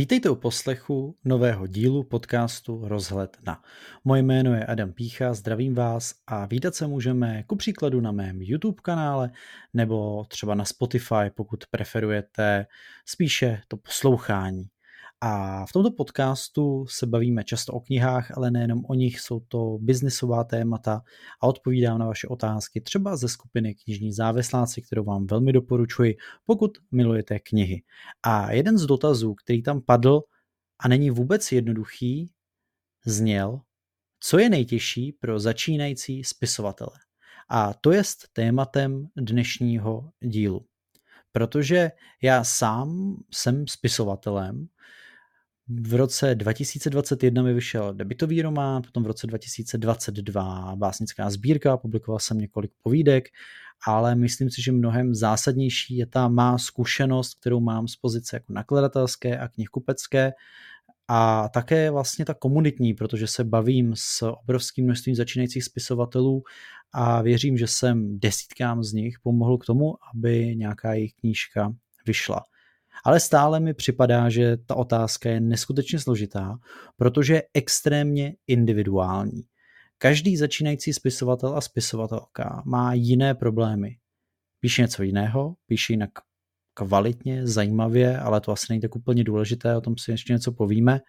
Vítejte u poslechu nového dílu podcastu Rozhled na. Moje jméno je Adam Pícha, zdravím vás a vítat se můžeme ku příkladu na mém YouTube kanále nebo třeba na Spotify, pokud preferujete spíše to poslouchání. A v tomto podcastu se bavíme často o knihách, ale nejenom o nich, jsou to biznisová témata a odpovídám na vaše otázky třeba ze skupiny Knižní závisláci, kterou vám velmi doporučuji, pokud milujete knihy. A jeden z dotazů, který tam padl a není vůbec jednoduchý, zněl, co je nejtěžší pro začínající spisovatele. A to je tématem dnešního dílu. Protože já sám jsem spisovatelem, v roce 2021 mi vyšel debitový román, potom v roce 2022 básnická sbírka, publikoval jsem několik povídek, ale myslím si, že mnohem zásadnější je ta má zkušenost, kterou mám z pozice jako nakladatelské a knihkupecké a také vlastně ta komunitní, protože se bavím s obrovským množstvím začínajících spisovatelů a věřím, že jsem desítkám z nich pomohl k tomu, aby nějaká jejich knížka vyšla ale stále mi připadá, že ta otázka je neskutečně složitá, protože je extrémně individuální. Každý začínající spisovatel a spisovatelka má jiné problémy. Píše něco jiného, píše jinak kvalitně, zajímavě, ale to asi není tak úplně důležité, o tom si ještě něco povíme,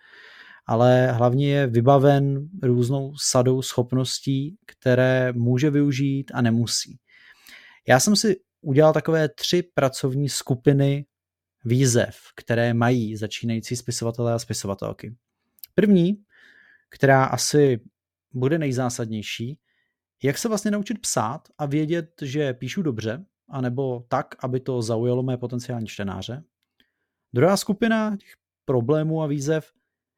ale hlavně je vybaven různou sadou schopností, které může využít a nemusí. Já jsem si udělal takové tři pracovní skupiny výzev, které mají začínající spisovatelé a spisovatelky. První, která asi bude nejzásadnější, jak se vlastně naučit psát a vědět, že píšu dobře, anebo tak, aby to zaujalo mé potenciální čtenáře. Druhá skupina těch problémů a výzev,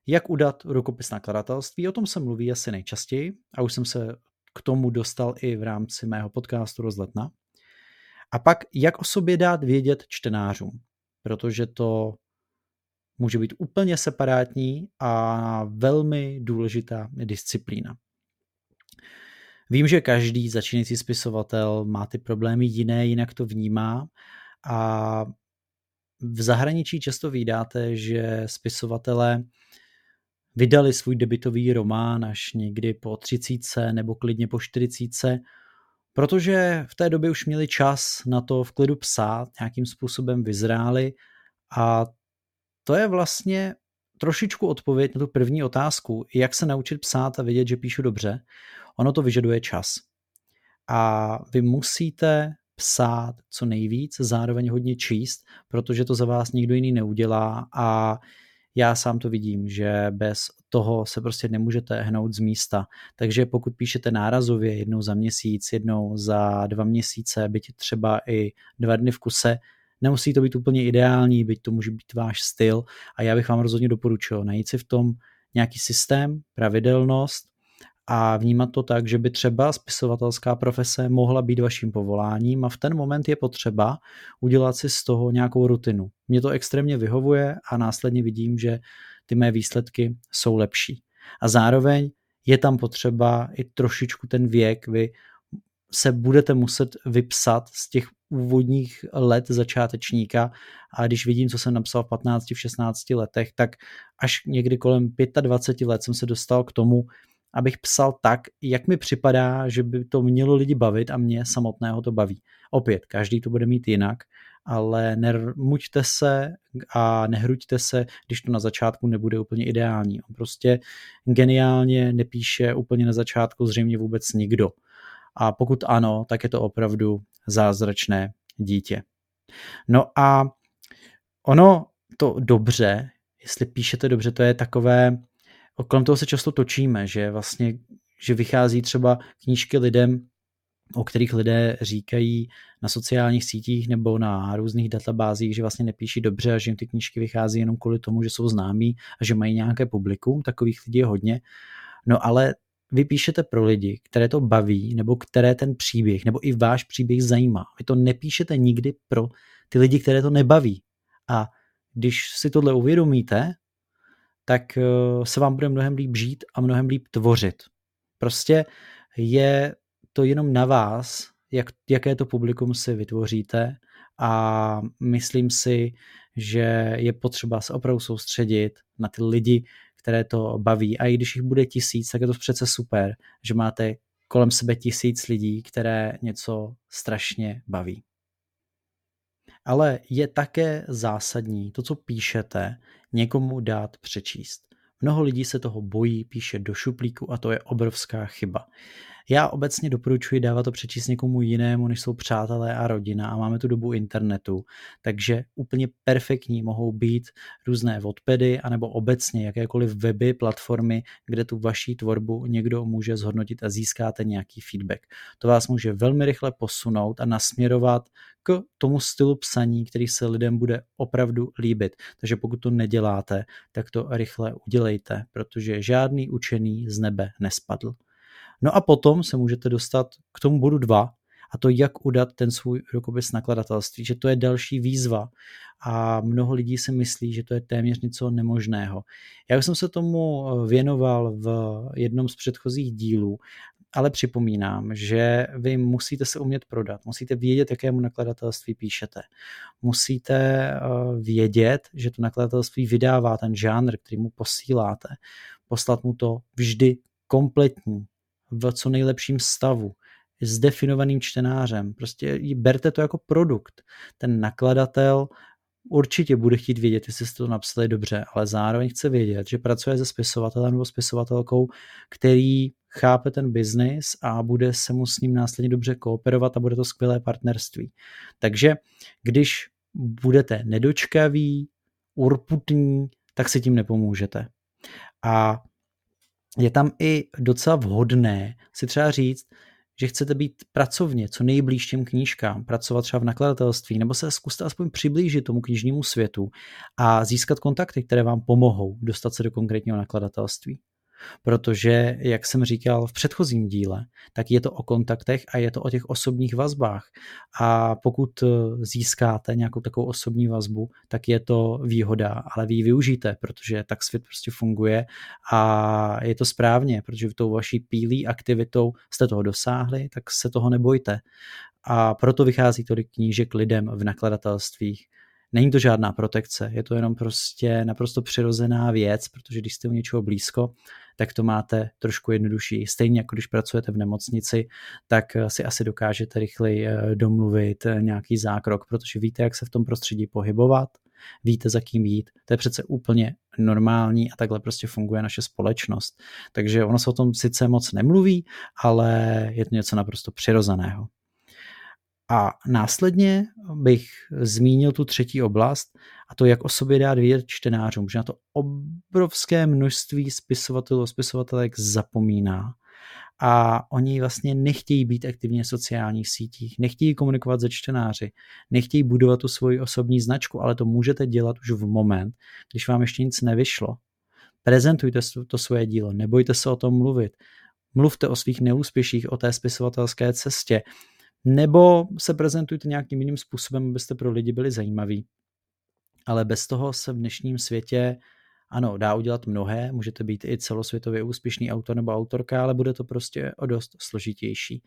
jak udat rukopis nakladatelství, o tom se mluví asi nejčastěji a už jsem se k tomu dostal i v rámci mého podcastu Rozletna. A pak, jak o sobě dát vědět čtenářům protože to může být úplně separátní a velmi důležitá disciplína. Vím, že každý začínající spisovatel má ty problémy jiné, jinak to vnímá a v zahraničí často vydáte, že spisovatelé vydali svůj debitový román až někdy po 30 nebo klidně po 40, protože v té době už měli čas na to v klidu psát, nějakým způsobem vyzráli a to je vlastně trošičku odpověď na tu první otázku, jak se naučit psát a vědět, že píšu dobře. Ono to vyžaduje čas. A vy musíte psát co nejvíc, zároveň hodně číst, protože to za vás nikdo jiný neudělá a já sám to vidím, že bez toho se prostě nemůžete hnout z místa. Takže pokud píšete nárazově jednou za měsíc, jednou za dva měsíce, byť třeba i dva dny v kuse, nemusí to být úplně ideální, byť to může být váš styl a já bych vám rozhodně doporučil najít si v tom nějaký systém, pravidelnost a vnímat to tak, že by třeba spisovatelská profese mohla být vaším povoláním a v ten moment je potřeba udělat si z toho nějakou rutinu. Mě to extrémně vyhovuje a následně vidím, že ty mé výsledky jsou lepší. A zároveň je tam potřeba i trošičku ten věk, vy se budete muset vypsat z těch úvodních let začátečníka a když vidím, co jsem napsal v 15, v 16 letech, tak až někdy kolem 25 let jsem se dostal k tomu, abych psal tak, jak mi připadá, že by to mělo lidi bavit a mě samotného to baví. Opět, každý to bude mít jinak, ale nermuďte se a nehruďte se, když to na začátku nebude úplně ideální. On prostě geniálně nepíše úplně na začátku zřejmě vůbec nikdo. A pokud ano, tak je to opravdu zázračné dítě. No a ono to dobře, jestli píšete dobře, to je takové, kolem toho se často točíme, že vlastně, že vychází třeba knížky lidem, o kterých lidé říkají na sociálních sítích nebo na různých databázích, že vlastně nepíší dobře a že jim ty knížky vychází jenom kvůli tomu, že jsou známí a že mají nějaké publikum, takových lidí je hodně. No ale vy píšete pro lidi, které to baví, nebo které ten příběh, nebo i váš příběh zajímá. Vy to nepíšete nikdy pro ty lidi, které to nebaví. A když si tohle uvědomíte, tak eh, se vám bude mnohem líp žít a mnohem líp tvořit. Prostě je to jenom na vás, jak, jaké to publikum si vytvoříte a myslím si, že je potřeba se opravdu soustředit na ty lidi, které to baví. A i když jich bude tisíc, tak je to přece super, že máte kolem sebe tisíc lidí, které něco strašně baví. Ale je také zásadní to, co píšete, někomu dát přečíst. Mnoho lidí se toho bojí, píše do šuplíku a to je obrovská chyba. Já obecně doporučuji dávat to přečíst někomu jinému, než jsou přátelé a rodina a máme tu dobu internetu, takže úplně perfektní mohou být různé odpedy anebo obecně jakékoliv weby, platformy, kde tu vaší tvorbu někdo může zhodnotit a získáte nějaký feedback. To vás může velmi rychle posunout a nasměrovat k tomu stylu psaní, který se lidem bude opravdu líbit. Takže pokud to neděláte, tak to rychle udělejte, protože žádný učený z nebe nespadl. No a potom se můžete dostat k tomu bodu 2, a to jak udat ten svůj rukopis nakladatelství, že to je další výzva a mnoho lidí si myslí, že to je téměř něco nemožného. Já už jsem se tomu eh, věnoval v jednom z předchozích dílů, ale připomínám, že vy musíte se umět prodat, musíte vědět, jakému nakladatelství píšete. Musíte eh, vědět, že to nakladatelství vydává ten žánr, který mu posíláte. Poslat mu to vždy kompletní, v co nejlepším stavu, s definovaným čtenářem. Prostě berte to jako produkt. Ten nakladatel určitě bude chtít vědět, jestli jste to napsali dobře, ale zároveň chce vědět, že pracuje se spisovatelem nebo spisovatelkou, který chápe ten biznis a bude se mu s ním následně dobře kooperovat a bude to skvělé partnerství. Takže když budete nedočkaví, urputní, tak si tím nepomůžete. A je tam i docela vhodné si třeba říct, že chcete být pracovně co nejblíž těm knížkám, pracovat třeba v nakladatelství, nebo se zkuste aspoň přiblížit tomu knižnímu světu a získat kontakty, které vám pomohou dostat se do konkrétního nakladatelství protože, jak jsem říkal v předchozím díle, tak je to o kontaktech a je to o těch osobních vazbách. A pokud eh, získáte nějakou takovou osobní vazbu, tak je to výhoda, ale vy ji využijte, protože tak svět prostě funguje a je to správně, protože tou vaší pílí aktivitou jste toho dosáhli, tak se toho nebojte. A proto vychází tolik knížek lidem v nakladatelstvích, Není to žádná protekce, je to jenom prostě naprosto přirozená věc, protože když jste u něčeho blízko, tak to máte trošku jednodušší. Stejně jako když pracujete v nemocnici, tak si asi dokážete rychleji eh, domluvit eh, nějaký zákrok, protože víte, jak se v tom prostředí pohybovat, víte, za kým jít. To je přece úplně normální a takhle prostě funguje naše společnost. Takže ono se o tom sice moc nemluví, ale je to něco naprosto přirozeného. A následně bych zmínil tu třetí oblast, a to, jak o sobě dát vědět čtenářům, že na to obrovské množství spisovatelů a spisovatelek zapomíná. A oni vlastně nechtějí být aktivně v sociálních sítích, nechtějí komunikovat se čtenáři, nechtějí budovat tu svoji osobní značku, ale to můžete dělat už v moment, když vám ještě nic nevyšlo. Prezentujte to svoje dílo, nebojte se o tom mluvit. Mluvte o svých neúspěších, o té spisovatelské cestě, nebo se prezentujte nějakým jiným způsobem, abyste pro lidi byli zajímaví. Ale bez toho se v dnešním světě ano, dá udělat mnohé, můžete být i celosvětově úspěšný autor nebo autorka, ale bude to prostě o dost složitější.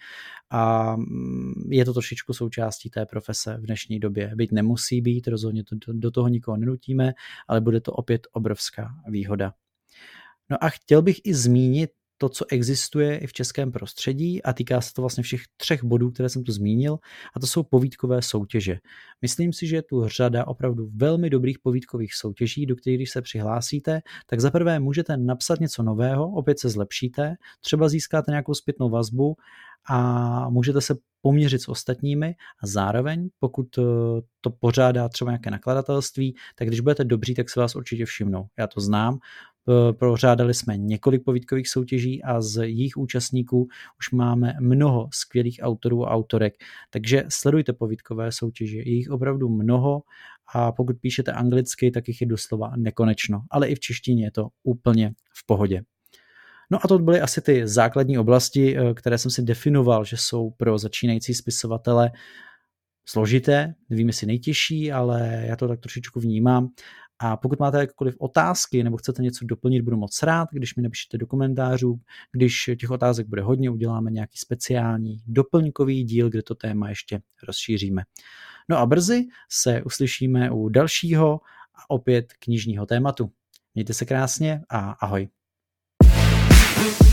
A mm, je to trošičku součástí té profese v dnešní době. Být nemusí být, rozhodně to, do toho nikoho nenutíme, ale bude to opět obrovská výhoda. No a chtěl bych i zmínit to, co existuje i v českém prostředí a týká se to vlastně všech třech bodů, které jsem tu zmínil, a to jsou povídkové soutěže. Myslím si, že je tu řada opravdu velmi dobrých povídkových soutěží, do kterých když se přihlásíte, tak za prvé můžete napsat něco nového, opět se zlepšíte, třeba získáte nějakou zpětnou vazbu a můžete se poměřit s ostatními a zároveň, pokud eh, to pořádá třeba nějaké nakladatelství, tak když budete dobří, tak se vás určitě všimnou. Já to znám, prořádali jsme několik povídkových soutěží a z jejich účastníků už máme mnoho skvělých autorů a autorek. Takže sledujte povídkové soutěže, je jich opravdu mnoho a pokud píšete anglicky, tak jich je doslova nekonečno, ale i v češtině je to úplně v pohodě. No a to byly asi ty základní oblasti, eh, které jsem si definoval, že jsou pro začínající spisovatele složité, nevím jestli nejtěžší, ale já to tak trošičku vnímám a pokud máte jakkoliv otázky nebo chcete něco doplnit, budu moc rád, když mi napíšete do komentářů. Když těch otázek bude hodně, uděláme nějaký speciální doplňkový díl, kde to téma ještě rozšíříme. No a brzy se uslyšíme u dalšího a opět knižního tématu. Mějte se krásně a ahoj. Thank you